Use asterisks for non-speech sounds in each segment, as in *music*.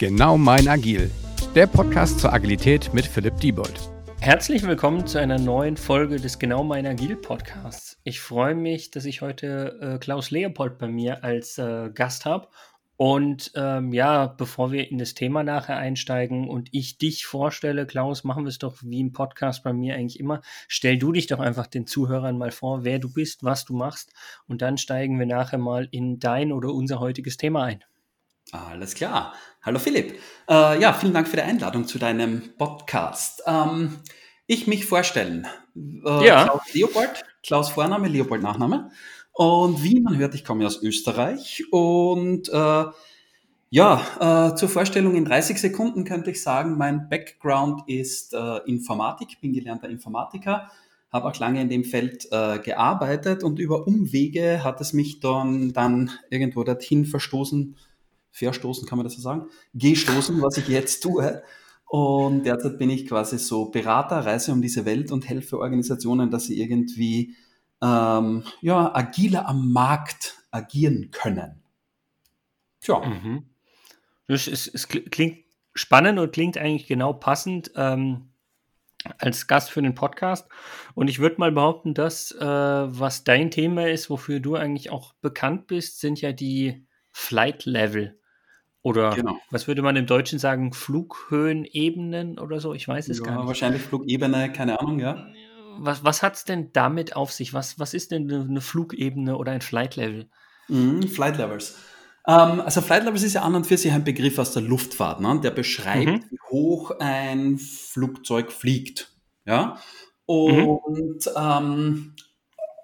Genau mein Agil, der Podcast zur Agilität mit Philipp Diebold. Herzlich willkommen zu einer neuen Folge des Genau mein Agil Podcasts. Ich freue mich, dass ich heute äh, Klaus Leopold bei mir als äh, Gast habe. Und ähm, ja, bevor wir in das Thema nachher einsteigen und ich dich vorstelle, Klaus, machen wir es doch wie im Podcast bei mir eigentlich immer. Stell du dich doch einfach den Zuhörern mal vor, wer du bist, was du machst. Und dann steigen wir nachher mal in dein oder unser heutiges Thema ein. Alles klar. Hallo Philipp. Äh, ja, vielen Dank für die Einladung zu deinem Podcast. Ähm, ich mich vorstellen. Äh, ja. Klaus Leopold, Klaus Vorname, Leopold Nachname. Und wie man hört, ich komme aus Österreich. Und äh, ja, äh, zur Vorstellung in 30 Sekunden könnte ich sagen, mein Background ist äh, Informatik, bin gelernter Informatiker, habe auch lange in dem Feld äh, gearbeitet und über Umwege hat es mich dann, dann irgendwo dorthin verstoßen, verstoßen, kann man das so sagen, gestoßen, was ich jetzt tue. Und derzeit bin ich quasi so Berater, reise um diese Welt und helfe Organisationen, dass sie irgendwie ähm, ja, agiler am Markt agieren können. Tja. Mhm. Es, es, klingt spannend und klingt eigentlich genau passend ähm, als Gast für den Podcast. Und ich würde mal behaupten, dass äh, was dein Thema ist, wofür du eigentlich auch bekannt bist, sind ja die Flight Level. Oder genau. was würde man im Deutschen sagen? Flughöhenebenen oder so? Ich weiß es ja, gar nicht. Wahrscheinlich Flugebene, keine Ahnung, ja. Was, was hat es denn damit auf sich? Was, was ist denn eine Flugebene oder ein Flight Level? Mhm, Flight Levels. Ähm, also Flight Levels ist ja an und für sich ein Begriff aus der Luftfahrt, ne? der beschreibt, mhm. wie hoch ein Flugzeug fliegt. Ja? Und mhm. ähm,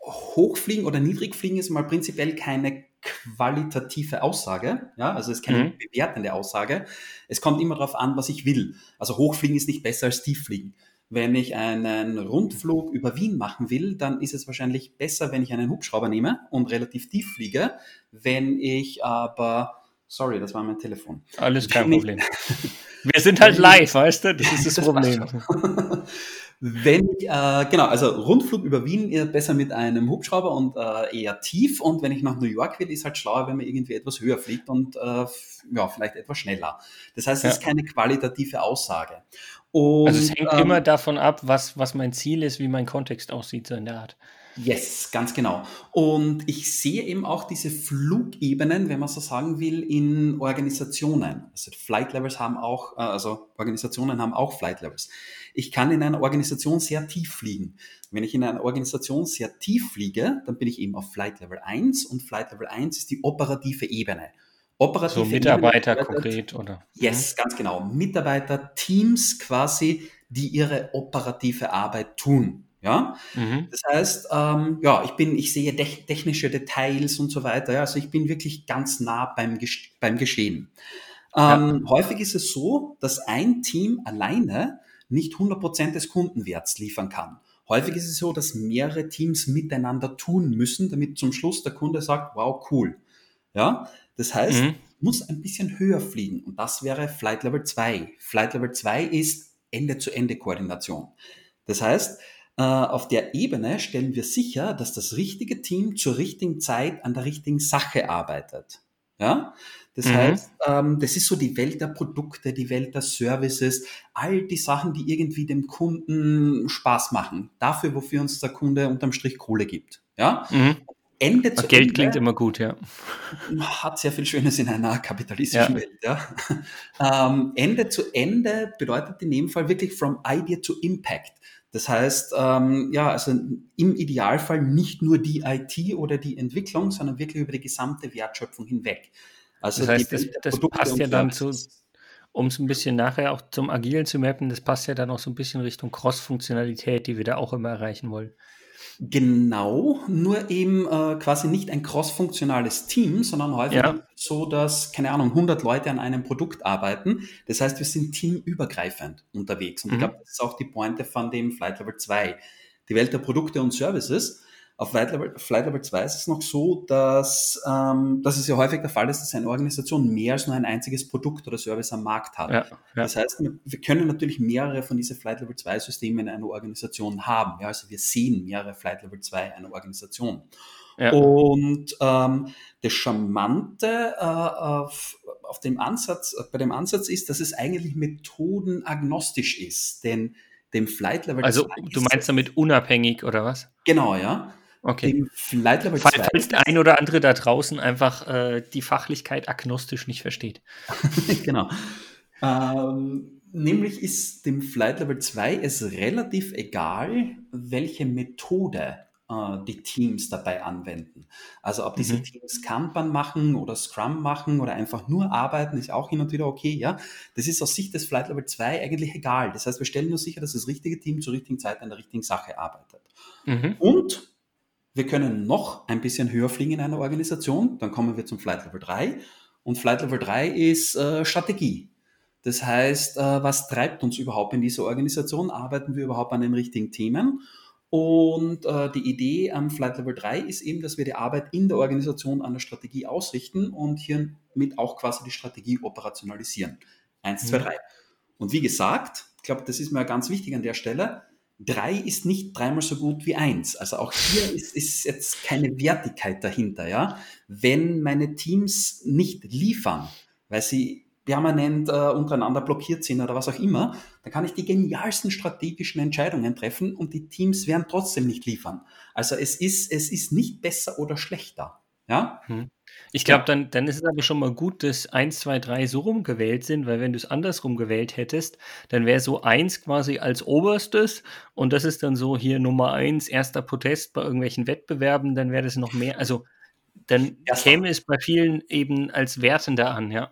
Hochfliegen oder Niedrigfliegen ist mal prinzipiell keine qualitative Aussage, ja, also es ist keine mhm. bewertende Aussage. Es kommt immer darauf an, was ich will. Also Hochfliegen ist nicht besser als Tieffliegen. Wenn ich einen Rundflug über Wien machen will, dann ist es wahrscheinlich besser, wenn ich einen Hubschrauber nehme und relativ tief fliege. Wenn ich aber, sorry, das war mein Telefon. Alles kein wenn Problem. Wir sind halt *laughs* live, weißt du? Das ist das, *laughs* das Problem. Wenn ich, äh, genau, also Rundflug über Wien eher besser mit einem Hubschrauber und äh, eher tief. Und wenn ich nach New York will, ist halt schlauer, wenn man irgendwie etwas höher fliegt und äh, ja, vielleicht etwas schneller. Das heißt, es ja. ist keine qualitative Aussage. Und, also es hängt ähm, immer davon ab, was, was mein Ziel ist, wie mein Kontext aussieht, so in der Art. Yes, ganz genau. Und ich sehe eben auch diese Flugebenen, wenn man so sagen will, in Organisationen. Also Flight Levels haben auch, äh, also Organisationen haben auch Flight Levels. Ich kann in einer Organisation sehr tief fliegen. Wenn ich in einer Organisation sehr tief fliege, dann bin ich eben auf Flight Level 1 und Flight Level 1 ist die operative Ebene. Operative so Mitarbeiter Ebene konkret, oder? Yes, mhm. ganz genau. Mitarbeiter, Teams quasi, die ihre operative Arbeit tun. Ja, mhm. das heißt, ähm, ja, ich bin, ich sehe technische Details und so weiter. Ja? Also ich bin wirklich ganz nah beim, beim Geschehen. Ähm, ja. Häufig ist es so, dass ein Team alleine nicht 100% des Kundenwerts liefern kann. Häufig ist es so, dass mehrere Teams miteinander tun müssen, damit zum Schluss der Kunde sagt, wow, cool. Ja, das heißt, mhm. muss ein bisschen höher fliegen und das wäre Flight Level 2. Flight Level 2 ist Ende-zu-Ende-Koordination. Das heißt, auf der Ebene stellen wir sicher, dass das richtige Team zur richtigen Zeit an der richtigen Sache arbeitet. Ja, das mhm. heißt, ähm, das ist so die Welt der Produkte, die Welt der Services, all die Sachen, die irgendwie dem Kunden Spaß machen. Dafür, wofür uns der Kunde unterm Strich Kohle gibt. Ja, mhm. Ende zu Geld Ende klingt immer gut, ja. Hat sehr viel Schönes in einer kapitalistischen ja. Welt, ja. *laughs* Ähm, Ende zu Ende bedeutet in dem Fall wirklich from idea to impact. Das heißt, ähm, ja, also im Idealfall nicht nur die IT oder die Entwicklung, sondern wirklich über die gesamte Wertschöpfung hinweg. Also das heißt, das, das passt ja dann zu, um es ein bisschen nachher auch zum Agilen zu mappen, das passt ja dann auch so ein bisschen Richtung Cross-Funktionalität, die wir da auch immer erreichen wollen. Genau, nur eben äh, quasi nicht ein cross-funktionales Team, sondern häufig ja. so, dass, keine Ahnung, 100 Leute an einem Produkt arbeiten. Das heißt, wir sind teamübergreifend unterwegs. Und mhm. ich glaube, das ist auch die Pointe von dem Flight Level 2. Die Welt der Produkte und Services auf Flight Level, Flight Level 2 ist es noch so, dass, ähm, dass es ja häufig der Fall ist, dass eine Organisation mehr als nur ein einziges Produkt oder Service am Markt hat. Ja, ja. Das heißt, wir können natürlich mehrere von diesen Flight Level 2 Systemen in einer Organisation haben. Ja, also wir sehen mehrere Flight Level 2 einer Organisation. Ja. Und ähm, das Charmante äh, auf dem Ansatz, bei dem Ansatz ist, dass es eigentlich methodenagnostisch ist, denn dem Flight Level Also du meinst damit unabhängig oder was? Genau, ja. Okay. Dem Flight Level 2. Falls der ein oder andere da draußen einfach äh, die Fachlichkeit agnostisch nicht versteht. *laughs* genau. Ähm, nämlich ist dem Flight Level 2 es relativ egal, welche Methode äh, die Teams dabei anwenden. Also ob diese mhm. Teams Kanban machen oder Scrum machen oder einfach nur arbeiten, ist auch hin und wieder okay, ja. Das ist aus Sicht des Flight Level 2 eigentlich egal. Das heißt, wir stellen nur sicher, dass das richtige Team zur richtigen Zeit an der richtigen Sache arbeitet. Mhm. Und wir können noch ein bisschen höher fliegen in einer Organisation, dann kommen wir zum Flight Level 3. Und Flight Level 3 ist äh, Strategie. Das heißt, äh, was treibt uns überhaupt in dieser Organisation? Arbeiten wir überhaupt an den richtigen Themen? Und äh, die Idee am Flight Level 3 ist eben, dass wir die Arbeit in der Organisation an der Strategie ausrichten und hiermit auch quasi die Strategie operationalisieren. Eins, mhm. zwei, drei. Und wie gesagt, ich glaube, das ist mir ganz wichtig an der Stelle, drei ist nicht dreimal so gut wie eins. Also auch hier *laughs* ist, ist jetzt keine Wertigkeit dahinter. Ja? Wenn meine Teams nicht liefern, weil sie permanent äh, untereinander blockiert sind oder was auch immer, dann kann ich die genialsten strategischen Entscheidungen treffen und die Teams werden trotzdem nicht liefern. Also es ist, es ist nicht besser oder schlechter. Ja? Hm. Ich glaube, dann, dann ist es aber schon mal gut, dass 1, 2, 3 so rumgewählt sind, weil wenn du es andersrum gewählt hättest, dann wäre so 1 quasi als oberstes und das ist dann so hier Nummer 1, erster Protest bei irgendwelchen Wettbewerben, dann wäre das noch mehr, also dann käme es bei vielen eben als wertender an, ja.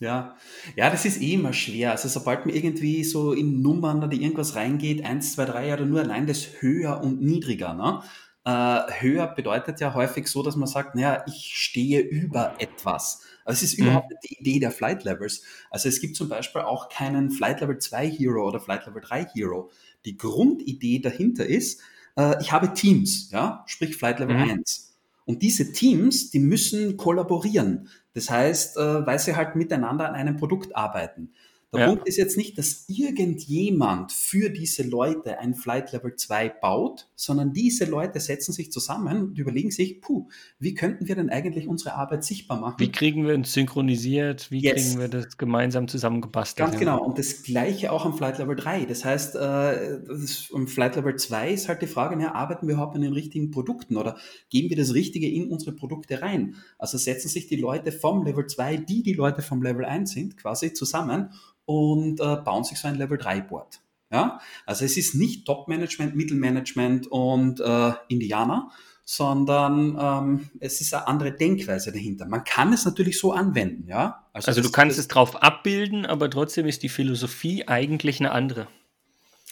Ja. ja, das ist eh immer schwer. Also sobald man irgendwie so in Nummern oder irgendwas reingeht, eins, zwei, drei oder nur allein das höher und niedriger. Ne? Äh, höher bedeutet ja häufig so, dass man sagt, naja, ich stehe über etwas. Aber es ist mhm. überhaupt nicht die Idee der Flight Levels. Also es gibt zum Beispiel auch keinen Flight Level 2 Hero oder Flight Level 3 Hero. Die Grundidee dahinter ist, äh, ich habe Teams, ja, sprich Flight Level mhm. 1. Und diese Teams, die müssen kollaborieren. Das heißt, äh, weil sie halt miteinander an einem Produkt arbeiten. Der ja. Punkt ist jetzt nicht, dass irgendjemand für diese Leute ein Flight Level 2 baut, sondern diese Leute setzen sich zusammen und überlegen sich, puh, wie könnten wir denn eigentlich unsere Arbeit sichtbar machen? Wie kriegen wir uns synchronisiert? Wie yes. kriegen wir das gemeinsam zusammengebastelt? Ganz genau. Und das Gleiche auch am Flight Level 3. Das heißt, äh, das am Flight Level 2 ist halt die Frage, ja, arbeiten wir überhaupt an den richtigen Produkten oder geben wir das Richtige in unsere Produkte rein? Also setzen sich die Leute vom Level 2, die die Leute vom Level 1 sind, quasi zusammen und äh, bauen sich so ein Level 3 Board. Ja? Also es ist nicht Top-Management, Mittelmanagement und äh, Indianer, sondern ähm, es ist eine andere Denkweise dahinter. Man kann es natürlich so anwenden, ja. Also, also du kannst es drauf abbilden, aber trotzdem ist die Philosophie eigentlich eine andere.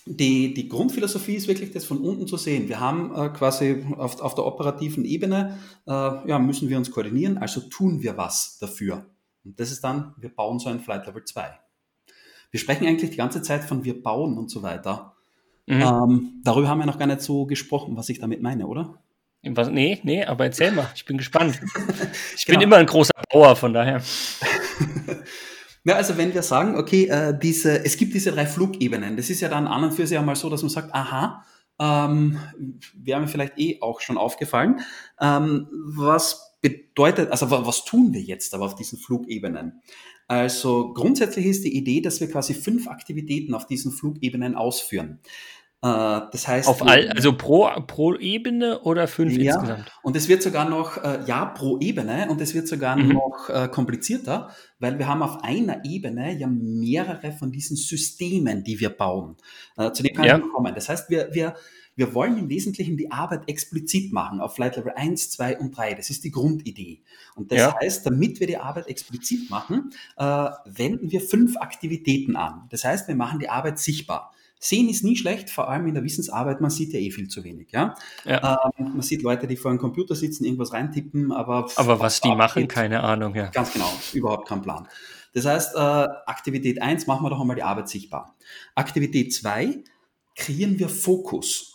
Die, die Grundphilosophie ist wirklich das von unten zu sehen. Wir haben äh, quasi auf, auf der operativen Ebene, äh, ja, müssen wir uns koordinieren, also tun wir was dafür. Und das ist dann, wir bauen so ein Flight Level 2. Wir sprechen eigentlich die ganze Zeit von wir bauen und so weiter. Mhm. Ähm, darüber haben wir noch gar nicht so gesprochen, was ich damit meine, oder? Was, nee, nee, aber erzähl mal, ich bin gespannt. *laughs* Ich genau. bin immer ein großer Bauer, von daher. *laughs* Ja, also wenn wir sagen, okay, äh, diese, es gibt diese drei Flugebenen, das ist ja dann an und für sich einmal so, dass man sagt, aha, ähm, wäre mir vielleicht eh auch schon aufgefallen. Ähm, was bedeutet, also was tun wir jetzt aber auf diesen Flugebenen? Also grundsätzlich ist die Idee, dass wir quasi fünf Aktivitäten auf diesen Flugebenen ausführen. Äh, das heißt, auf all, also pro, pro Ebene oder fünf ja, insgesamt? Und es wird sogar noch, äh, ja, pro Ebene und es wird sogar mhm. noch äh, komplizierter, weil wir haben auf einer Ebene ja mehrere von diesen Systemen, die wir bauen. Zu dem kann ja. ich kommen. Das heißt, wir, wir, wir wollen im Wesentlichen die Arbeit explizit machen auf Flight Level 1, 2 und 3. Das ist die Grundidee. Und das ja. heißt, damit wir die Arbeit explizit machen, äh, wenden wir fünf Aktivitäten an. Das heißt, wir machen die Arbeit sichtbar. Sehen ist nie schlecht, vor allem in der Wissensarbeit, man sieht ja eh viel zu wenig. Ja? ja. Ähm, man sieht Leute, die vor einem Computer sitzen, irgendwas reintippen, aber... Aber was die machen, keine Ahnung. Ja. Ganz genau, überhaupt kein Plan. Das heißt, äh, Aktivität 1, machen wir doch einmal die Arbeit sichtbar. Aktivität 2, kreieren wir Fokus.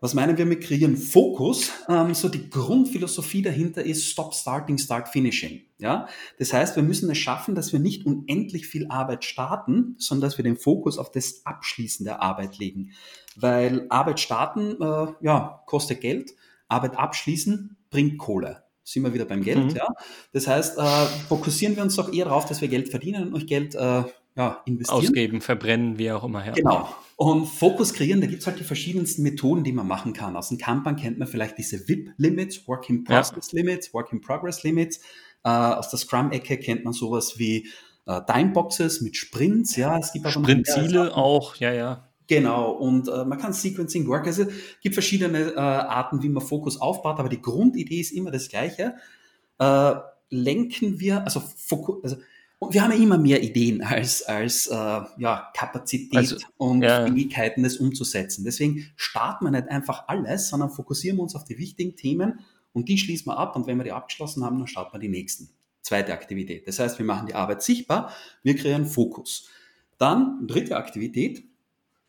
Was meinen wir mit kreieren? Fokus. Ähm, so die Grundphilosophie dahinter ist Stop Starting, Start Finishing. Ja, das heißt, wir müssen es schaffen, dass wir nicht unendlich viel Arbeit starten, sondern dass wir den Fokus auf das Abschließen der Arbeit legen. Weil Arbeit starten, äh, ja, kostet Geld. Arbeit abschließen bringt Kohle. sind wir wieder beim Geld, mhm. ja. Das heißt, äh, fokussieren wir uns doch eher darauf, dass wir Geld verdienen und euch Geld äh, ja, investieren. Ausgeben, verbrennen, wie auch immer. Ja. Genau. Und Fokus kreieren, da gibt es halt die verschiedensten Methoden, die man machen kann. Aus dem Kanban kennt man vielleicht diese WIP-Limits, Work in Process ja. Limits, Work in Progress Limits. Äh, aus der Scrum-Ecke kennt man sowas wie äh, Timeboxes mit Sprints. Ja, es gibt aber Sprintziele auch, ja, ja. Genau, und äh, man kann Sequencing Work, also es gibt verschiedene äh, Arten, wie man Fokus aufbaut, aber die Grundidee ist immer das Gleiche. Äh, lenken wir, also, Fokus, also und wir haben ja immer mehr Ideen als, als äh, ja, Kapazität also, und ja. Fähigkeiten, das umzusetzen. Deswegen starten wir nicht einfach alles, sondern fokussieren wir uns auf die wichtigen Themen und die schließen wir ab. Und wenn wir die abgeschlossen haben, dann starten wir die nächsten. Zweite Aktivität. Das heißt, wir machen die Arbeit sichtbar, wir kreieren Fokus. Dann dritte Aktivität,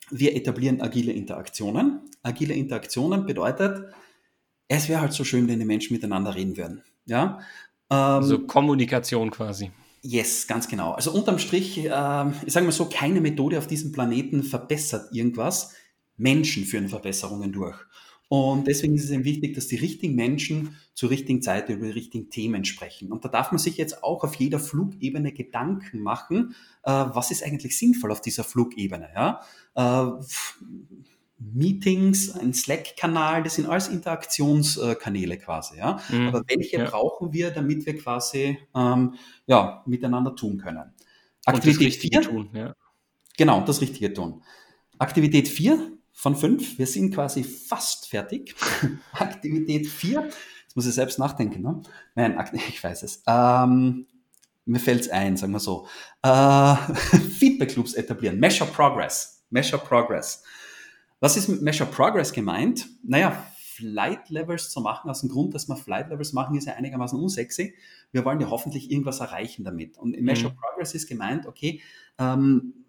wir etablieren agile Interaktionen. Agile Interaktionen bedeutet, es wäre halt so schön, wenn die Menschen miteinander reden würden. Ja? Ähm, also Kommunikation quasi. Yes, ganz genau. Also unterm Strich, äh, ich sage mal so, keine Methode auf diesem Planeten verbessert irgendwas. Menschen führen Verbesserungen durch. Und deswegen ist es eben wichtig, dass die richtigen Menschen zur richtigen Zeit über die richtigen Themen sprechen. Und da darf man sich jetzt auch auf jeder Flugebene Gedanken machen, äh, was ist eigentlich sinnvoll auf dieser Flugebene. Ja? Äh, Meetings, ein Slack-Kanal, das sind alles Interaktionskanäle quasi. Ja? Mhm, Aber welche ja. brauchen wir, damit wir quasi ähm, ja, miteinander tun können? Aktivität 4. Tun, ja. Genau, das Richtige tun. Aktivität 4 von 5, wir sind quasi fast fertig. *laughs* Aktivität 4, jetzt muss ich selbst nachdenken. Ne? Nein, *laughs* ich weiß es. Ähm, mir fällt es ein, sagen wir so. Äh, *laughs* Feedback Loops etablieren, Measure Progress. Measure Progress. Was ist mit Measure Progress gemeint? Naja, Flight Levels zu machen, aus dem Grund, dass wir Flight Levels machen, ist ja einigermaßen unsexy. Wir wollen ja hoffentlich irgendwas erreichen damit. Und in Measure mhm. Progress ist gemeint, okay, ähm,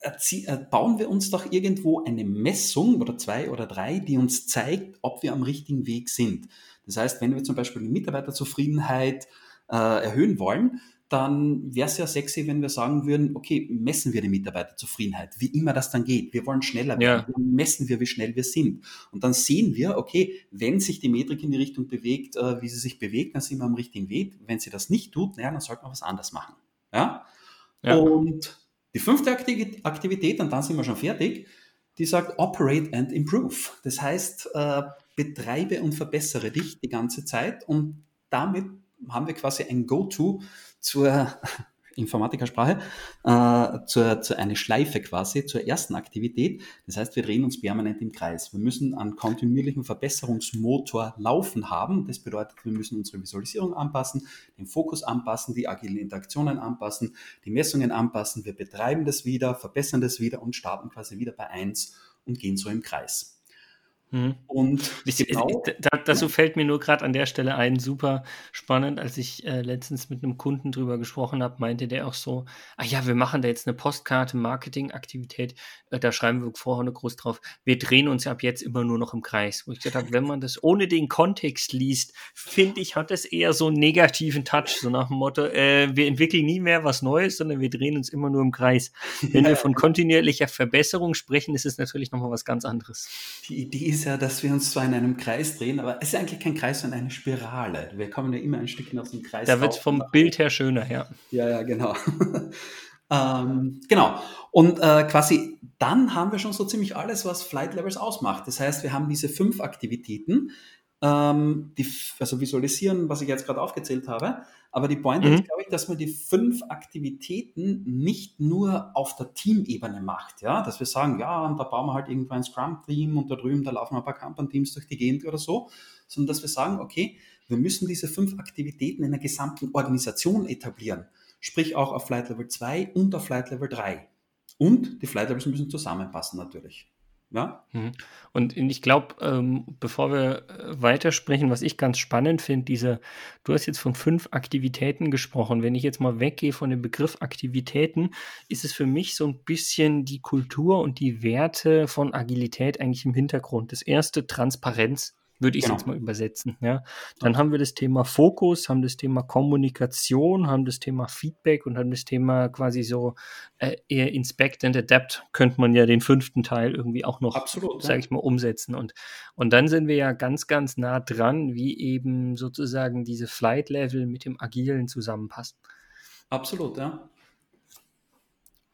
äh, bauen wir uns doch irgendwo eine Messung oder zwei oder drei, die uns zeigt, ob wir am richtigen Weg sind. Das heißt, wenn wir zum Beispiel die Mitarbeiterzufriedenheit äh, erhöhen wollen, dann wäre es ja sexy, wenn wir sagen würden, okay, messen wir die Mitarbeiterzufriedenheit, wie immer das dann geht. Wir wollen schneller werden, ja. messen wir, wie schnell wir sind. Und dann sehen wir, okay, wenn sich die Metrik in die Richtung bewegt, äh, wie sie sich bewegt, dann sind wir am richtigen Weg. Wenn sie das nicht tut, naja, dann sollten wir was anderes machen. Ja? ja. Und die fünfte Aktivität, und dann sind wir schon fertig, die sagt Operate and Improve. Das heißt, äh, betreibe und verbessere dich die ganze Zeit und damit haben wir quasi ein Go-To zur *laughs* Informatikersprache, äh, zur, zur eine Schleife quasi, zur ersten Aktivität. Das heißt, wir drehen uns permanent im Kreis. Wir müssen einen kontinuierlichen Verbesserungsmotor laufen haben. Das bedeutet, wir müssen unsere Visualisierung anpassen, den Fokus anpassen, die agilen Interaktionen anpassen, die Messungen anpassen. Wir betreiben das wieder, verbessern das wieder und starten quasi wieder bei eins und gehen so im Kreis. Mhm. Und ich, genau, da, dazu fällt mir nur gerade an der Stelle ein, super spannend, als ich äh, letztens mit einem Kunden drüber gesprochen habe, meinte der auch so, ah ja, wir machen da jetzt eine Postkarte, Marketingaktivität, äh, da schreiben wir vorne groß drauf, wir drehen uns ab jetzt immer nur noch im Kreis. Wo ich gesagt habe, wenn man das ohne den Kontext liest, finde ich, hat es eher so einen negativen Touch, so nach dem Motto, äh, wir entwickeln nie mehr was Neues, sondern wir drehen uns immer nur im Kreis. Wenn wir von kontinuierlicher Verbesserung sprechen, ist es natürlich nochmal was ganz anderes. Die Idee ist ist ja, dass wir uns zwar in einem Kreis drehen, aber es ist eigentlich kein Kreis, sondern eine Spirale. Wir kommen ja immer ein Stückchen aus dem Kreis. Da wird es vom Bild her schöner, ja. Ja, ja, genau. *laughs* ähm, genau. Und äh, quasi dann haben wir schon so ziemlich alles, was Flight Levels ausmacht. Das heißt, wir haben diese fünf Aktivitäten, ähm, die, also visualisieren, was ich jetzt gerade aufgezählt habe. Aber die Pointe mhm. ist, glaube ich, dass man die fünf Aktivitäten nicht nur auf der Teamebene macht, ja, dass wir sagen, ja, und da bauen wir halt irgendwo ein Scrum-Team und da drüben, da laufen ein paar Kanban-Teams durch die Gegend oder so, sondern dass wir sagen, okay, wir müssen diese fünf Aktivitäten in der gesamten Organisation etablieren. Sprich auch auf Flight Level 2 und auf Flight Level 3. Und die Flight Levels müssen zusammenpassen natürlich. Ja. Mhm. Und ich glaube, ähm, bevor wir äh, weitersprechen, was ich ganz spannend finde, diese, du hast jetzt von fünf Aktivitäten gesprochen. Wenn ich jetzt mal weggehe von dem Begriff Aktivitäten, ist es für mich so ein bisschen die Kultur und die Werte von Agilität eigentlich im Hintergrund. Das erste, Transparenz. Würde ich genau. jetzt mal übersetzen. Ja? Dann haben wir das Thema Fokus, haben das Thema Kommunikation, haben das Thema Feedback und haben das Thema quasi so äh, eher Inspect and Adapt, könnte man ja den fünften Teil irgendwie auch noch, sage ich mal, umsetzen. Und, und dann sind wir ja ganz, ganz nah dran, wie eben sozusagen diese Flight-Level mit dem Agilen zusammenpassen. Absolut, ja.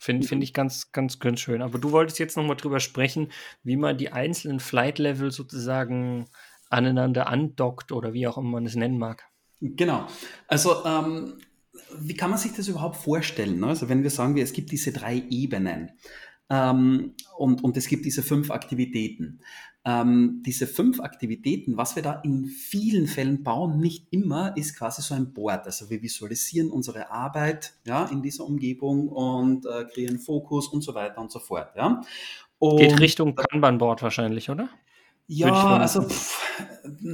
Finde find ich ganz, ganz, ganz schön. Aber du wolltest jetzt nochmal drüber sprechen, wie man die einzelnen Flight-Level sozusagen aneinander andockt oder wie auch immer man es nennen mag. Genau. Also, ähm, wie kann man sich das überhaupt vorstellen? Also, wenn wir sagen, es gibt diese drei Ebenen ähm, und, und es gibt diese fünf Aktivitäten. Ähm, diese fünf Aktivitäten, was wir da in vielen Fällen bauen, nicht immer, ist quasi so ein Board. Also wir visualisieren unsere Arbeit ja, in dieser Umgebung und äh, kreieren Fokus und so weiter und so fort. Ja. Und, Geht Richtung Kanban-Board wahrscheinlich, oder? Ja, also pff,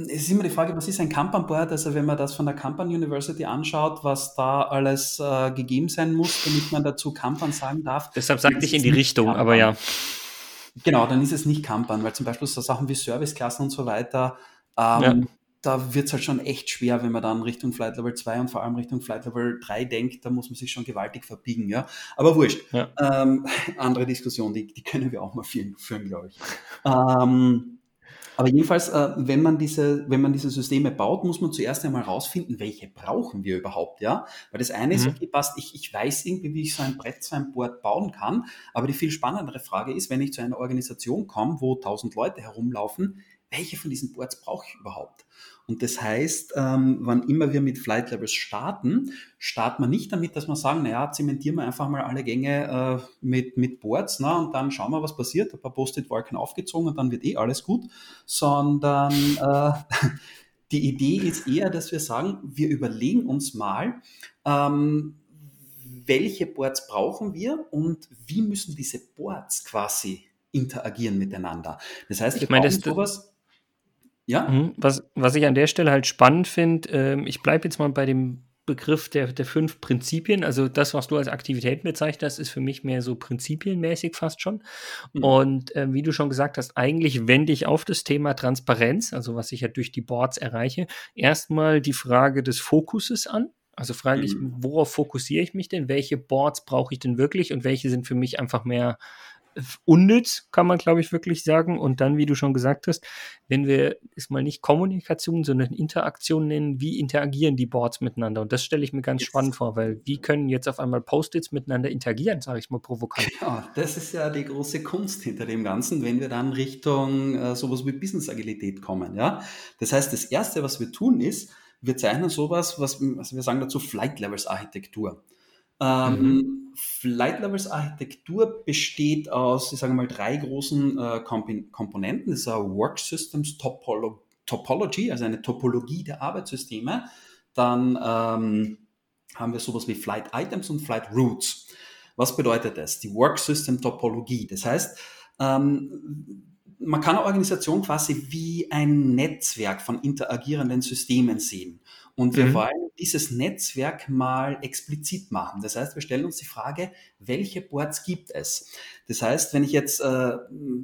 es ist immer die Frage, was ist ein Kanban-Board? Also wenn man das von der Kanban University anschaut, was da alles äh, gegeben sein muss, damit man dazu Kanban sagen darf. Deshalb sagte ich in die Richtung, Kanban. aber ja. Genau, dann ist es nicht Kanban, weil zum Beispiel so Sachen wie Serviceklassen und so weiter, ähm, ja. da wird es halt schon echt schwer, wenn man dann Richtung Flight Level 2 und vor allem Richtung Flight Level 3 denkt, da muss man sich schon gewaltig verbiegen, ja. Aber wurscht. Ja. Ähm, *laughs* andere Diskussion, die, die können wir auch mal führen, führen glaube ich. Ähm, aber jedenfalls, äh, wenn man diese, wenn man diese Systeme baut, muss man zuerst einmal rausfinden, welche brauchen wir überhaupt, ja? Weil das eine mhm. ist, okay, passt, ich, ich weiß irgendwie, wie ich so ein Brett, so ein Board bauen kann. Aber die viel spannendere Frage ist, wenn ich zu einer Organisation komme, wo tausend Leute herumlaufen, welche von diesen Boards brauche ich überhaupt? Und das heißt, ähm, wann immer wir mit Flight Levels starten, starten wir nicht damit, dass wir sagen, naja, zementieren wir einfach mal alle Gänge äh, mit, mit Boards na, und dann schauen wir, was passiert. Ein paar Post-it-Wolken aufgezogen und dann wird eh alles gut, sondern äh, *laughs* die Idee ist eher, dass wir sagen, wir überlegen uns mal, ähm, welche Boards brauchen wir und wie müssen diese Boards quasi interagieren miteinander. Das heißt, wir ich meine, brauchen sowas ja. Mhm. Was, was ich an der Stelle halt spannend finde, äh, ich bleibe jetzt mal bei dem Begriff der, der fünf Prinzipien. Also das, was du als Aktivität bezeichnet hast, ist für mich mehr so prinzipienmäßig fast schon. Mhm. Und äh, wie du schon gesagt hast, eigentlich wende ich auf das Thema Transparenz, also was ich ja durch die Boards erreiche, erstmal die Frage des Fokuses an. Also frage mhm. ich, worauf fokussiere ich mich denn? Welche Boards brauche ich denn wirklich und welche sind für mich einfach mehr unnütz, kann man, glaube ich, wirklich sagen. Und dann, wie du schon gesagt hast, wenn wir es mal nicht Kommunikation, sondern Interaktion nennen, wie interagieren die Boards miteinander? Und das stelle ich mir ganz yes. spannend vor, weil wie können jetzt auf einmal Post-its miteinander interagieren, sage ich mal provokant. Ja, das ist ja die große Kunst hinter dem Ganzen, wenn wir dann Richtung äh, sowas wie Business-Agilität kommen. Ja? Das heißt, das Erste, was wir tun, ist, wir zeichnen sowas, was also wir sagen dazu Flight Levels Architektur. Ähm, mhm. Flight Levels Architektur besteht aus, ich sage mal, drei großen äh, Komponenten. Das ist ein Work Systems Topolo Topology, also eine Topologie der Arbeitssysteme. Dann ähm, haben wir sowas wie Flight Items und Flight Routes. Was bedeutet das? Die Work System Topologie. Das heißt, ähm, man kann eine Organisation quasi wie ein Netzwerk von interagierenden Systemen sehen. Und wir mhm. wollen dieses Netzwerk mal explizit machen. Das heißt, wir stellen uns die Frage, welche Boards gibt es? Das heißt, wenn ich jetzt äh,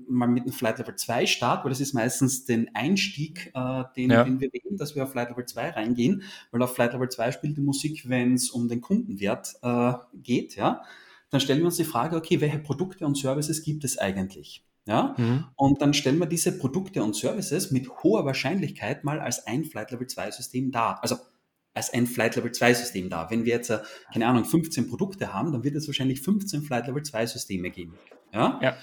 mal mit einem Flight Level 2 starte, weil das ist meistens den Einstieg, äh, den, ja. den wir wählen, dass wir auf Flight Level 2 reingehen, weil auf Flight Level 2 spielt die Musik, wenn es um den Kundenwert äh, geht, ja, dann stellen wir uns die Frage, okay, welche Produkte und Services gibt es eigentlich? Ja? Mhm. Und dann stellen wir diese Produkte und Services mit hoher Wahrscheinlichkeit mal als ein Flight Level 2 System dar. Also als ein Flight Level 2 System dar. Wenn wir jetzt, äh, keine Ahnung, 15 Produkte haben, dann wird es wahrscheinlich 15 Flight Level 2 Systeme geben. Ja? ja.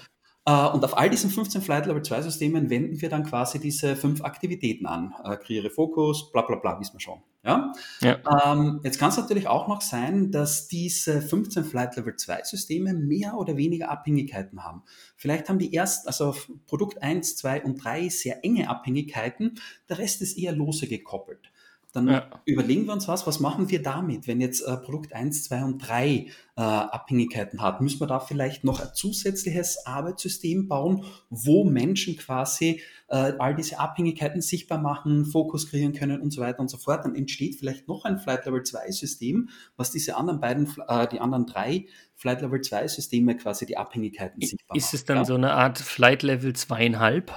Äh, und auf all diesen 15 Flight Level 2 Systemen wenden wir dann quasi diese fünf Aktivitäten an. Äh, kreiere Fokus, bla bla bla, wissen wir schon. Ja? ja. Ähm, jetzt kann es natürlich auch noch sein, dass diese 15 Flight Level 2 Systeme mehr oder weniger Abhängigkeiten haben. Vielleicht haben die erst, also Produkt 1, 2 und 3 sehr enge Abhängigkeiten, der Rest ist eher lose gekoppelt. Dann ja. überlegen wir uns was, was machen wir damit, wenn jetzt äh, Produkt 1, 2 und 3 äh, Abhängigkeiten hat? Müssen wir da vielleicht noch ein zusätzliches Arbeitssystem bauen, wo Menschen quasi äh, all diese Abhängigkeiten sichtbar machen, Fokus kreieren können und so weiter und so fort? Dann entsteht vielleicht noch ein Flight Level 2 System, was diese anderen beiden, äh, die anderen drei Flight Level 2 Systeme quasi die Abhängigkeiten sichtbar macht. Ist es dann ja? so eine Art Flight Level zweieinhalb?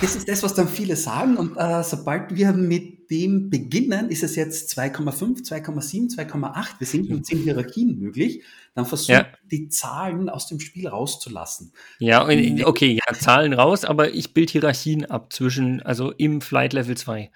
Das ist das, was dann viele sagen. Und äh, sobald wir mit dem beginnen, ist es jetzt 2,5, 2,7, 2,8. Wir sind mit 10 Hierarchien möglich. Dann versuchen ja. die Zahlen aus dem Spiel rauszulassen. Ja, okay, ja, Zahlen raus, aber ich bild Hierarchien ab zwischen, also im Flight Level 2.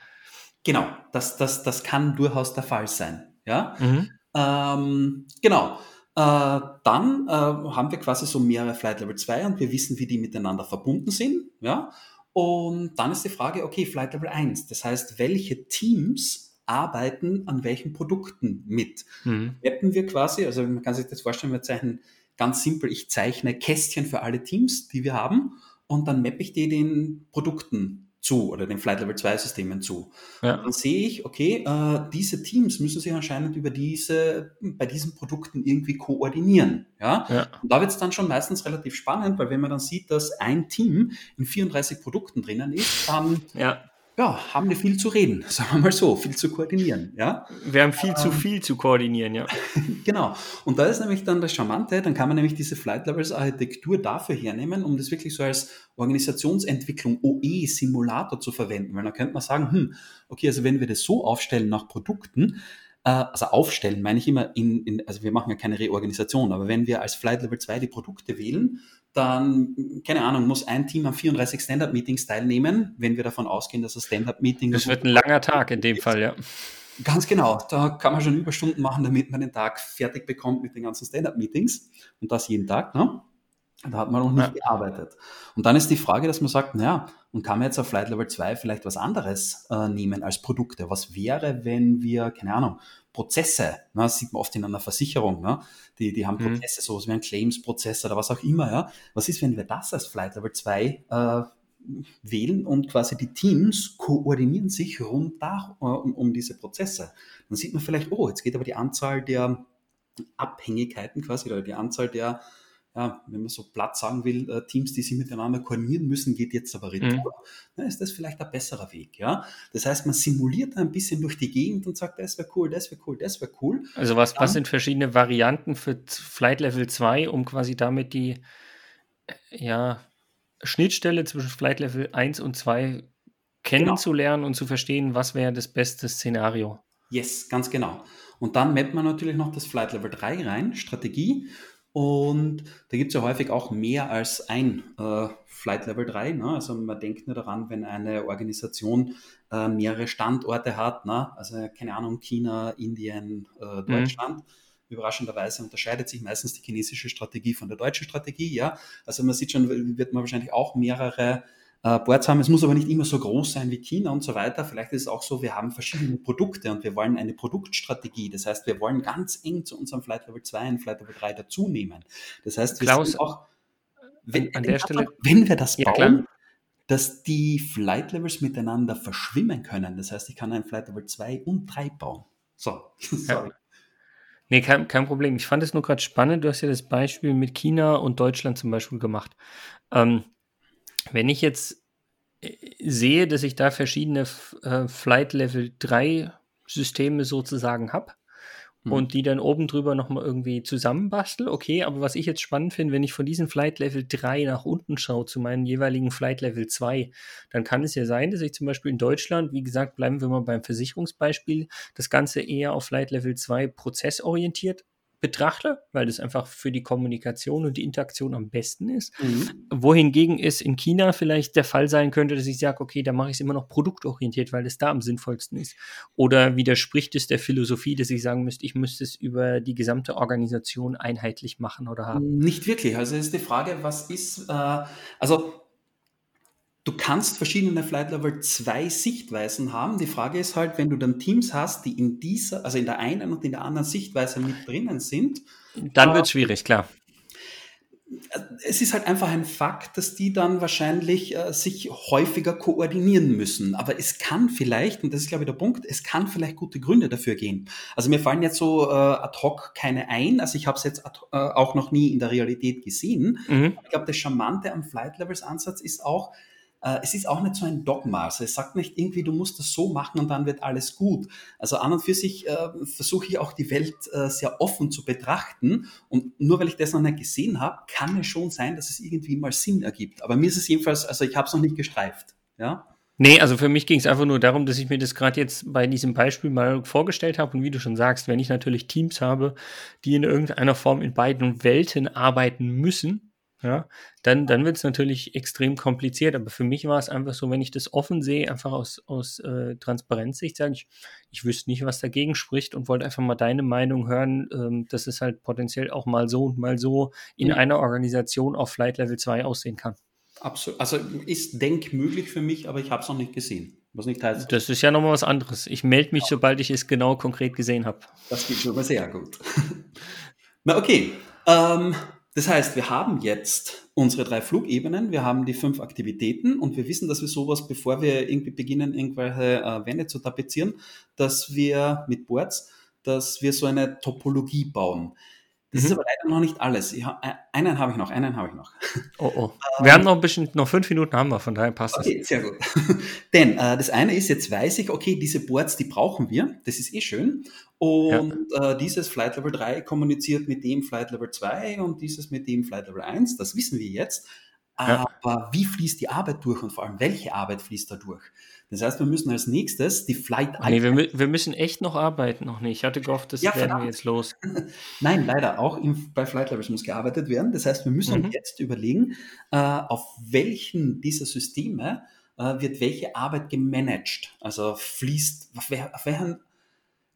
Genau, das, das, das kann durchaus der Fall sein. Ja, mhm. ähm, genau. Äh, dann äh, haben wir quasi so mehrere Flight Level 2 und wir wissen, wie die miteinander verbunden sind. Ja, und dann ist die Frage, okay, Flight Level 1, das heißt, welche Teams arbeiten an welchen Produkten mit? Mhm. Mappen wir quasi, also man kann sich das vorstellen, wir zeichnen ganz simpel, ich zeichne Kästchen für alle Teams, die wir haben und dann mappe ich die den Produkten zu oder den Flight Level 2 Systemen zu. Ja. dann sehe ich, okay, äh, diese Teams müssen sich anscheinend über diese, bei diesen Produkten irgendwie koordinieren. Ja? ja. Und da wird es dann schon meistens relativ spannend, weil wenn man dann sieht, dass ein Team in 34 Produkten drinnen ist, dann ja ja, haben wir viel zu reden, *laughs* sagen wir mal so, viel zu koordinieren. Ja? Wir haben viel ähm, zu viel zu koordinieren, ja. *laughs* genau. Und da ist nämlich dann das Charmante, dann kann man nämlich diese Flight Levels Architektur dafür hernehmen, um das wirklich so als Organisationsentwicklung OE-Simulator zu verwenden. Weil dann könnte man sagen, hm, okay, also wenn wir das so aufstellen nach Produkten, äh, also aufstellen, meine ich immer in, in, also wir machen ja keine Reorganisation, aber wenn wir als Flight Level 2 die Produkte wählen, dann, keine Ahnung, muss ein Team an 34 Stand-Up-Meetings teilnehmen, wenn wir davon ausgehen, dass das Stand-Up-Meeting. Das wird ein langer Tag in dem Fall, ja. Ganz genau. Da kann man schon Überstunden machen, damit man den Tag fertig bekommt mit den ganzen Stand-Up-Meetings. Und das jeden Tag, ne? Da hat man noch nicht ja. gearbeitet. Und dann ist die Frage, dass man sagt, naja, und kann man jetzt auf Flight Level 2 vielleicht was anderes äh, nehmen als Produkte? Was wäre, wenn wir, keine Ahnung, Prozesse, ne, das sieht man oft in einer Versicherung, ne, die, die haben mhm. Prozesse, mhm. sowas wie ein Claims-Prozess oder was auch immer, ja. Was ist, wenn wir das als Flight Level 2 äh, wählen und quasi die Teams koordinieren sich rund da, äh, um, um diese Prozesse? Dann sieht man vielleicht, oh, jetzt geht aber die Anzahl der Abhängigkeiten quasi oder die Anzahl der wenn man so platt sagen will, äh, Teams, die sich miteinander koordinieren müssen, geht jetzt aber retour, mhm. dann ist das vielleicht ein besserer Weg. Ja? Das heißt, man simuliert ein bisschen durch die Gegend und sagt, das wäre cool, das wäre cool, das wäre cool. Also was, was sind verschiedene Varianten für Flight Level 2, um quasi damit die ja, Schnittstelle zwischen Flight Level 1 und 2 kennenzulernen genau. und zu verstehen, was wäre das beste Szenario? Yes, ganz genau. Und dann mappt man natürlich noch das Flight Level 3 rein, Strategie. Und da gibt es ja häufig auch mehr als ein äh, Flight Level 3. Ne? Also man denkt nur daran, wenn eine Organisation äh, mehrere Standorte hat, ne? also keine Ahnung, China, Indien, äh, mhm. Deutschland. Mhm. Überraschenderweise unterscheidet sich meistens die chinesische Strategie von der deutschen Strategie. Ja? Also man sieht schon, wird man wahrscheinlich auch mehrere äh, Boards haben. Es muss aber nicht immer so groß sein wie China und so weiter. Vielleicht ist es auch so, wir haben verschiedene Produkte und wir wollen eine Produktstrategie. Das heißt, wir wollen ganz eng zu unserem Flight Level 2 und Flight Level 3 dazu nehmen. Das heißt, wir Klaus, sind auch, wenn, an, der Stelle, *laughs* wenn wir das ja, bauen, dass die Flight Levels miteinander verschwimmen können. Das heißt, ich kann ein Flight Level 2 und 3 bauen. So, *laughs* sorry. Ja. Nee, kein, kein Problem. Ich fand es nur gerade spannend. Du hast ja das Beispiel mit China und Deutschland zum Beispiel gemacht. Ähm, wenn ich jetzt äh, sehe, dass ich da verschiedene äh, Flight Level 3 Systeme sozusagen habe mhm. und die dann oben drüber nochmal irgendwie zusammenbastel, okay, aber was ich jetzt spannend finde, wenn ich von diesem Flight Level 3 nach unten schaue zu meinem jeweiligen Flight Level 2, dann kann es ja sein, dass ich zum Beispiel in Deutschland, wie gesagt, bleiben wir mal beim Versicherungsbeispiel, das Ganze eher auf Flight Level 2 prozessorientiert betrachte, weil das einfach für die Kommunikation und die Interaktion am besten ist. Mhm. Wohingegen es in China vielleicht der Fall sein könnte, dass ich sage, okay, da mache ich es immer noch produktorientiert, weil es da am sinnvollsten ist. Oder widerspricht es der Philosophie, dass ich sagen müsste, ich müsste es über die gesamte Organisation einheitlich machen oder haben? Nicht wirklich. Also es ist die Frage, was ist, äh, also du kannst verschiedene Flight Level 2 Sichtweisen haben. Die Frage ist halt, wenn du dann Teams hast, die in dieser, also in der einen und in der anderen Sichtweise mit drinnen sind. Dann wird es schwierig, klar. Es ist halt einfach ein Fakt, dass die dann wahrscheinlich äh, sich häufiger koordinieren müssen. Aber es kann vielleicht, und das ist glaube ich der Punkt, es kann vielleicht gute Gründe dafür gehen. Also mir fallen jetzt so äh, ad hoc keine ein. Also ich habe es jetzt ad, äh, auch noch nie in der Realität gesehen. Mhm. Ich glaube, das Charmante am Flight Levels Ansatz ist auch, äh, es ist auch nicht so ein Dogma. Also es sagt nicht irgendwie, du musst das so machen und dann wird alles gut. Also an und für sich äh, versuche ich auch die Welt äh, sehr offen zu betrachten. Und nur weil ich das noch nicht gesehen habe, kann es schon sein, dass es irgendwie mal Sinn ergibt. Aber mir ist es jedenfalls, also ich habe es noch nicht gestreift. Ja? Nee, also für mich ging es einfach nur darum, dass ich mir das gerade jetzt bei diesem Beispiel mal vorgestellt habe. Und wie du schon sagst, wenn ich natürlich Teams habe, die in irgendeiner Form in beiden Welten arbeiten müssen, ja, dann, dann wird es natürlich extrem kompliziert. Aber für mich war es einfach so, wenn ich das offen sehe, einfach aus, aus äh, Transparenzsicht, sage ich, ich wüsste nicht, was dagegen spricht und wollte einfach mal deine Meinung hören, ähm, dass es halt potenziell auch mal so und mal so in ja. einer Organisation auf Flight Level 2 aussehen kann. Absolut. Also ist denkmöglich für mich, aber ich habe es noch nicht gesehen. Was nicht heißt. Das ist ja nochmal was anderes. Ich melde mich, ja. sobald ich es genau konkret gesehen habe. Das geht schon mal sehr gut. *laughs* Na okay. Ähm, das heißt, wir haben jetzt unsere drei Flugebenen, wir haben die fünf Aktivitäten und wir wissen, dass wir sowas, bevor wir irgendwie beginnen, irgendwelche äh, Wände zu tapezieren, dass wir mit Boards, dass wir so eine Topologie bauen. Das mhm. ist aber leider noch nicht alles. Ich, einen habe ich noch, einen habe ich noch. Oh, oh. *laughs* Wir haben noch ein bisschen, noch fünf Minuten haben wir, von daher passt okay, das. sehr gut. *laughs* Denn äh, das eine ist, jetzt weiß ich, okay, diese Boards, die brauchen wir, das ist eh schön. Und ja. äh, dieses Flight Level 3 kommuniziert mit dem Flight Level 2 und dieses mit dem Flight Level 1, das wissen wir jetzt. Aber ja. wie fließt die Arbeit durch und vor allem welche Arbeit fließt da durch? Das heißt, wir müssen als nächstes die Flight Nee, wir, wir, müssen echt noch arbeiten, noch nicht. Ich hatte gehofft, das ja, werden verdammt. wir jetzt los. *laughs* Nein, leider auch im, bei Flight Levels muss gearbeitet werden. Das heißt, wir müssen mhm. jetzt überlegen, äh, auf welchen dieser Systeme äh, wird welche Arbeit gemanagt. Also fließt, auf, wer, auf welchen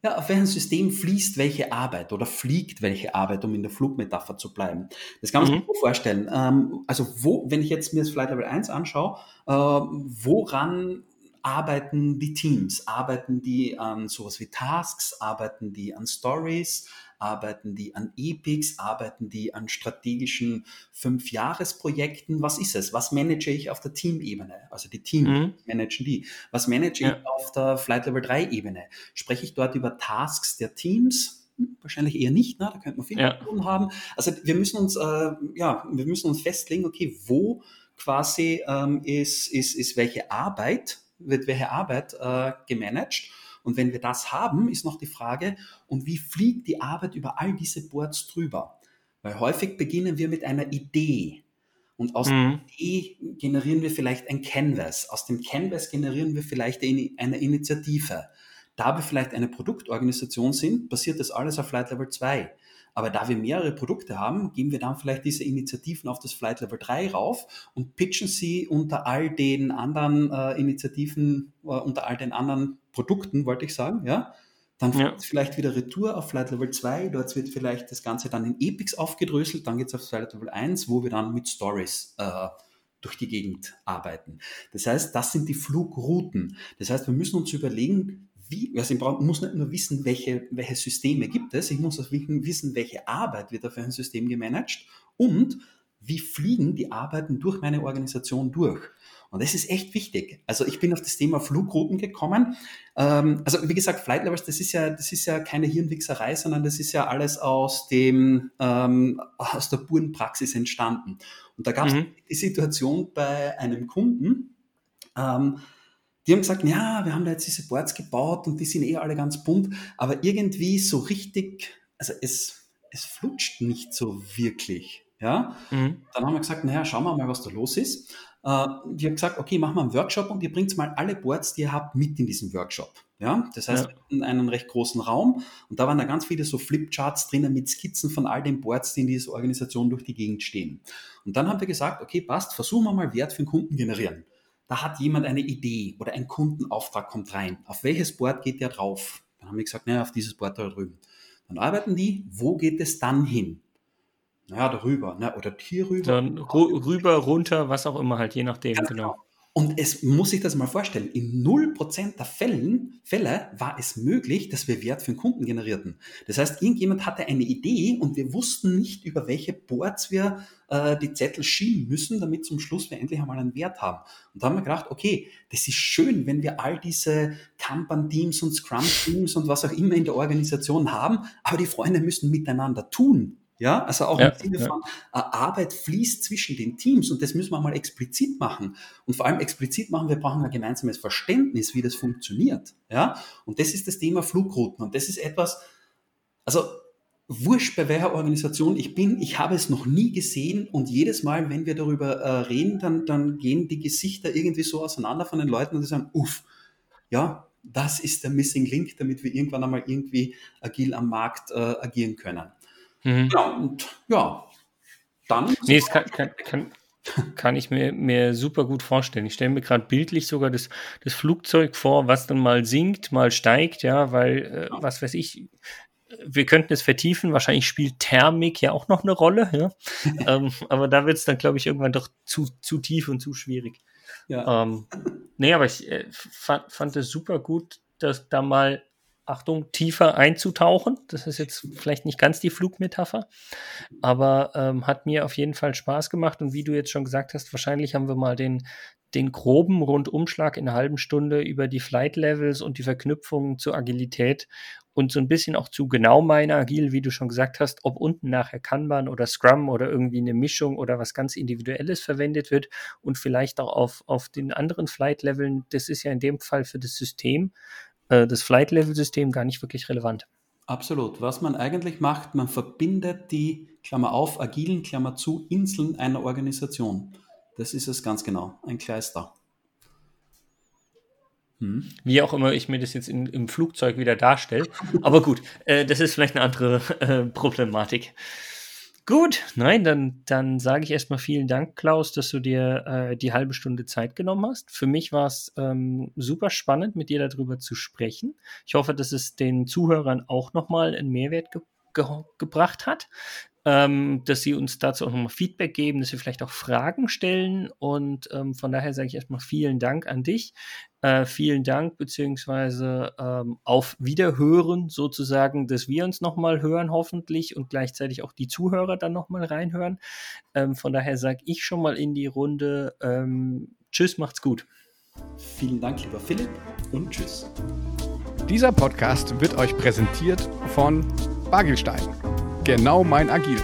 ja, auf welchem System fließt welche Arbeit oder fliegt welche Arbeit, um in der Flugmetapher zu bleiben. Das kann man mhm. sich so vorstellen. Ähm, also wo, wenn ich jetzt mir das Flight Level 1 anschaue, äh, woran arbeiten die Teams? Arbeiten die an sowas wie Tasks? Arbeiten die an Stories? Arbeiten die an Epics? Arbeiten die an strategischen Fünfjahresprojekten? Was ist es? Was manage ich auf der Teamebene? Also die Team mhm. managen die. Was manage ja. ich auf der Flight Level 3 Ebene? Spreche ich dort über Tasks der Teams? Hm, wahrscheinlich eher nicht, ne? da könnte man viel ja. tun haben. Also wir müssen uns, äh, ja, wir müssen uns festlegen, okay, wo quasi ähm, ist, ist, ist welche Arbeit wird welche Arbeit äh, gemanagt. Und wenn wir das haben, ist noch die Frage, und wie fliegt die Arbeit über all diese Boards drüber? Weil häufig beginnen wir mit einer Idee. Und aus mhm. der Idee generieren wir vielleicht ein Canvas. Aus dem Canvas generieren wir vielleicht eine Initiative. Da wir vielleicht eine Produktorganisation sind, passiert das alles auf Flight Level 2. Aber da wir mehrere Produkte haben, geben wir dann vielleicht diese Initiativen auf das Flight Level 3 rauf und pitchen sie unter all den anderen äh, Initiativen, äh, unter all den anderen Produkten, wollte ich sagen, ja. Dann ja. vielleicht wieder Retour auf Flight Level 2, dort wird vielleicht das Ganze dann in Epics aufgedröselt, dann geht es auf Flight Level 1, wo wir dann mit Stories äh, durch die Gegend arbeiten. Das heißt, das sind die Flugrouten. Das heißt, wir müssen uns überlegen, wie, also ich muss nicht nur wissen, welche, welche Systeme gibt es, ich muss auch wissen, welche Arbeit wird da für ein System gemanagt und wie fliegen die Arbeiten durch meine Organisation durch. Und das ist echt wichtig. Also ich bin auf das Thema Flugrouten gekommen. Ähm, also wie gesagt, Flight Levels, das ist ja, das ist ja keine Hirnwichserei, sondern das ist ja alles aus dem, ähm, aus der puren Praxis entstanden. Und da gab es mhm. die Situation bei einem Kunden, ähm, die haben gesagt, ja, wir haben da jetzt diese Boards gebaut und die sind eh alle ganz bunt, aber irgendwie so richtig, also es, es flutscht nicht so wirklich. Ja? Mhm. Dann haben wir gesagt, naja, schauen wir mal, was da los ist. Äh, die haben gesagt, okay, machen wir einen Workshop und ihr bringt mal alle Boards, die ihr habt, mit in diesen Workshop. Ja, das heißt, ja. in einen recht großen Raum und da waren da ganz viele so Flipcharts drinnen mit Skizzen von all den Boards, die in dieser Organisation durch die Gegend stehen. Und dann haben wir gesagt, okay, passt, versuchen wir mal Wert für den Kunden generieren da hat jemand eine Idee oder ein Kundenauftrag kommt rein. Auf welches Board geht der drauf? Dann haben wir gesagt, naja, auf dieses Board da drüben. Dann arbeiten die, wo geht es dann hin? Naja, darüber, ne? oder hier rüber. Dann rüber, runter, was auch immer halt, je nachdem, genau. genau. Und es muss sich das mal vorstellen, in 0% der Fällen, Fälle war es möglich, dass wir Wert für den Kunden generierten. Das heißt, irgendjemand hatte eine Idee und wir wussten nicht, über welche Boards wir äh, die Zettel schieben müssen, damit zum Schluss wir endlich einmal einen Wert haben. Und da haben wir gedacht, okay, das ist schön, wenn wir all diese Kanban-Teams und Scrum-Teams und was auch immer in der Organisation haben, aber die Freunde müssen miteinander tun. Ja, also auch ja, im Sinne von äh, Arbeit fließt zwischen den Teams und das müssen wir mal explizit machen. Und vor allem explizit machen, wir brauchen ein gemeinsames Verständnis, wie das funktioniert. Ja, und das ist das Thema Flugrouten und das ist etwas, also wurscht bei welcher Organisation ich bin, ich habe es noch nie gesehen und jedes Mal, wenn wir darüber äh, reden, dann, dann gehen die Gesichter irgendwie so auseinander von den Leuten und die sagen, uff, ja, das ist der Missing Link, damit wir irgendwann einmal irgendwie agil am Markt äh, agieren können. Mhm. Ja, und ja, dann. Nee, es kann, kann, kann, kann ich mir, mir super gut vorstellen. Ich stelle mir gerade bildlich sogar das, das Flugzeug vor, was dann mal sinkt, mal steigt, ja, weil, äh, was weiß ich, wir könnten es vertiefen, wahrscheinlich spielt Thermik ja auch noch eine Rolle, ja. *laughs* ähm, aber da wird es dann, glaube ich, irgendwann doch zu, zu tief und zu schwierig. Ja. Ähm, nee, aber ich äh, fand, fand es super gut, dass da mal Achtung, tiefer einzutauchen. Das ist jetzt vielleicht nicht ganz die Flugmetapher, aber ähm, hat mir auf jeden Fall Spaß gemacht. Und wie du jetzt schon gesagt hast, wahrscheinlich haben wir mal den, den groben Rundumschlag in einer halben Stunde über die Flight Levels und die Verknüpfungen zur Agilität und so ein bisschen auch zu genau meiner Agil, wie du schon gesagt hast, ob unten nachher Kanban oder Scrum oder irgendwie eine Mischung oder was ganz Individuelles verwendet wird und vielleicht auch auf, auf den anderen Flight-Leveln, das ist ja in dem Fall für das System äh, das Flight-Level-System gar nicht wirklich relevant. Absolut. Was man eigentlich macht, man verbindet die, Klammer auf, agilen, Klammer zu, Inseln einer Organisation. Das ist es ganz genau, ein Kleister. Hm. Wie auch immer ich mir das jetzt in, im Flugzeug wieder darstelle. Aber gut, äh, das ist vielleicht eine andere äh, Problematik. Gut, nein, dann, dann sage ich erstmal vielen Dank, Klaus, dass du dir äh, die halbe Stunde Zeit genommen hast. Für mich war es ähm, super spannend, mit dir darüber zu sprechen. Ich hoffe, dass es den Zuhörern auch nochmal einen Mehrwert ge ge gebracht hat ähm, dass sie uns dazu auch nochmal Feedback geben, dass sie vielleicht auch Fragen stellen. Und ähm, von daher sage ich erstmal vielen Dank an dich. Äh, vielen Dank, beziehungsweise ähm, auf Wiederhören sozusagen, dass wir uns nochmal hören, hoffentlich, und gleichzeitig auch die Zuhörer dann nochmal reinhören. Ähm, von daher sage ich schon mal in die Runde, ähm, tschüss, macht's gut. Vielen Dank, lieber Philipp, und tschüss. Dieser Podcast wird euch präsentiert von Bagelstein Genau mein Agil.